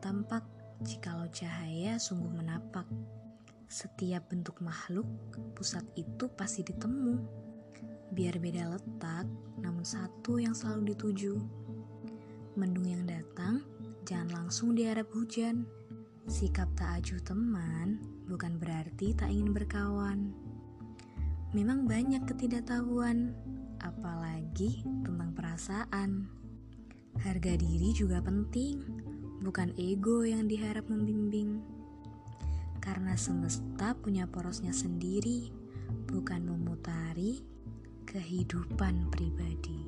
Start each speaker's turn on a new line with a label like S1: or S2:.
S1: tampak jikalau cahaya sungguh menapak. Setiap bentuk makhluk, pusat itu pasti ditemu. Biar beda letak, namun satu yang selalu dituju. Mendung yang datang, jangan langsung diharap hujan. Sikap tak acuh teman bukan berarti tak ingin berkawan. Memang banyak ketidaktahuan, apalagi tentang perasaan. Harga diri juga penting, bukan ego yang diharap membimbing. Karena semesta punya porosnya sendiri, bukan memutari kehidupan pribadi.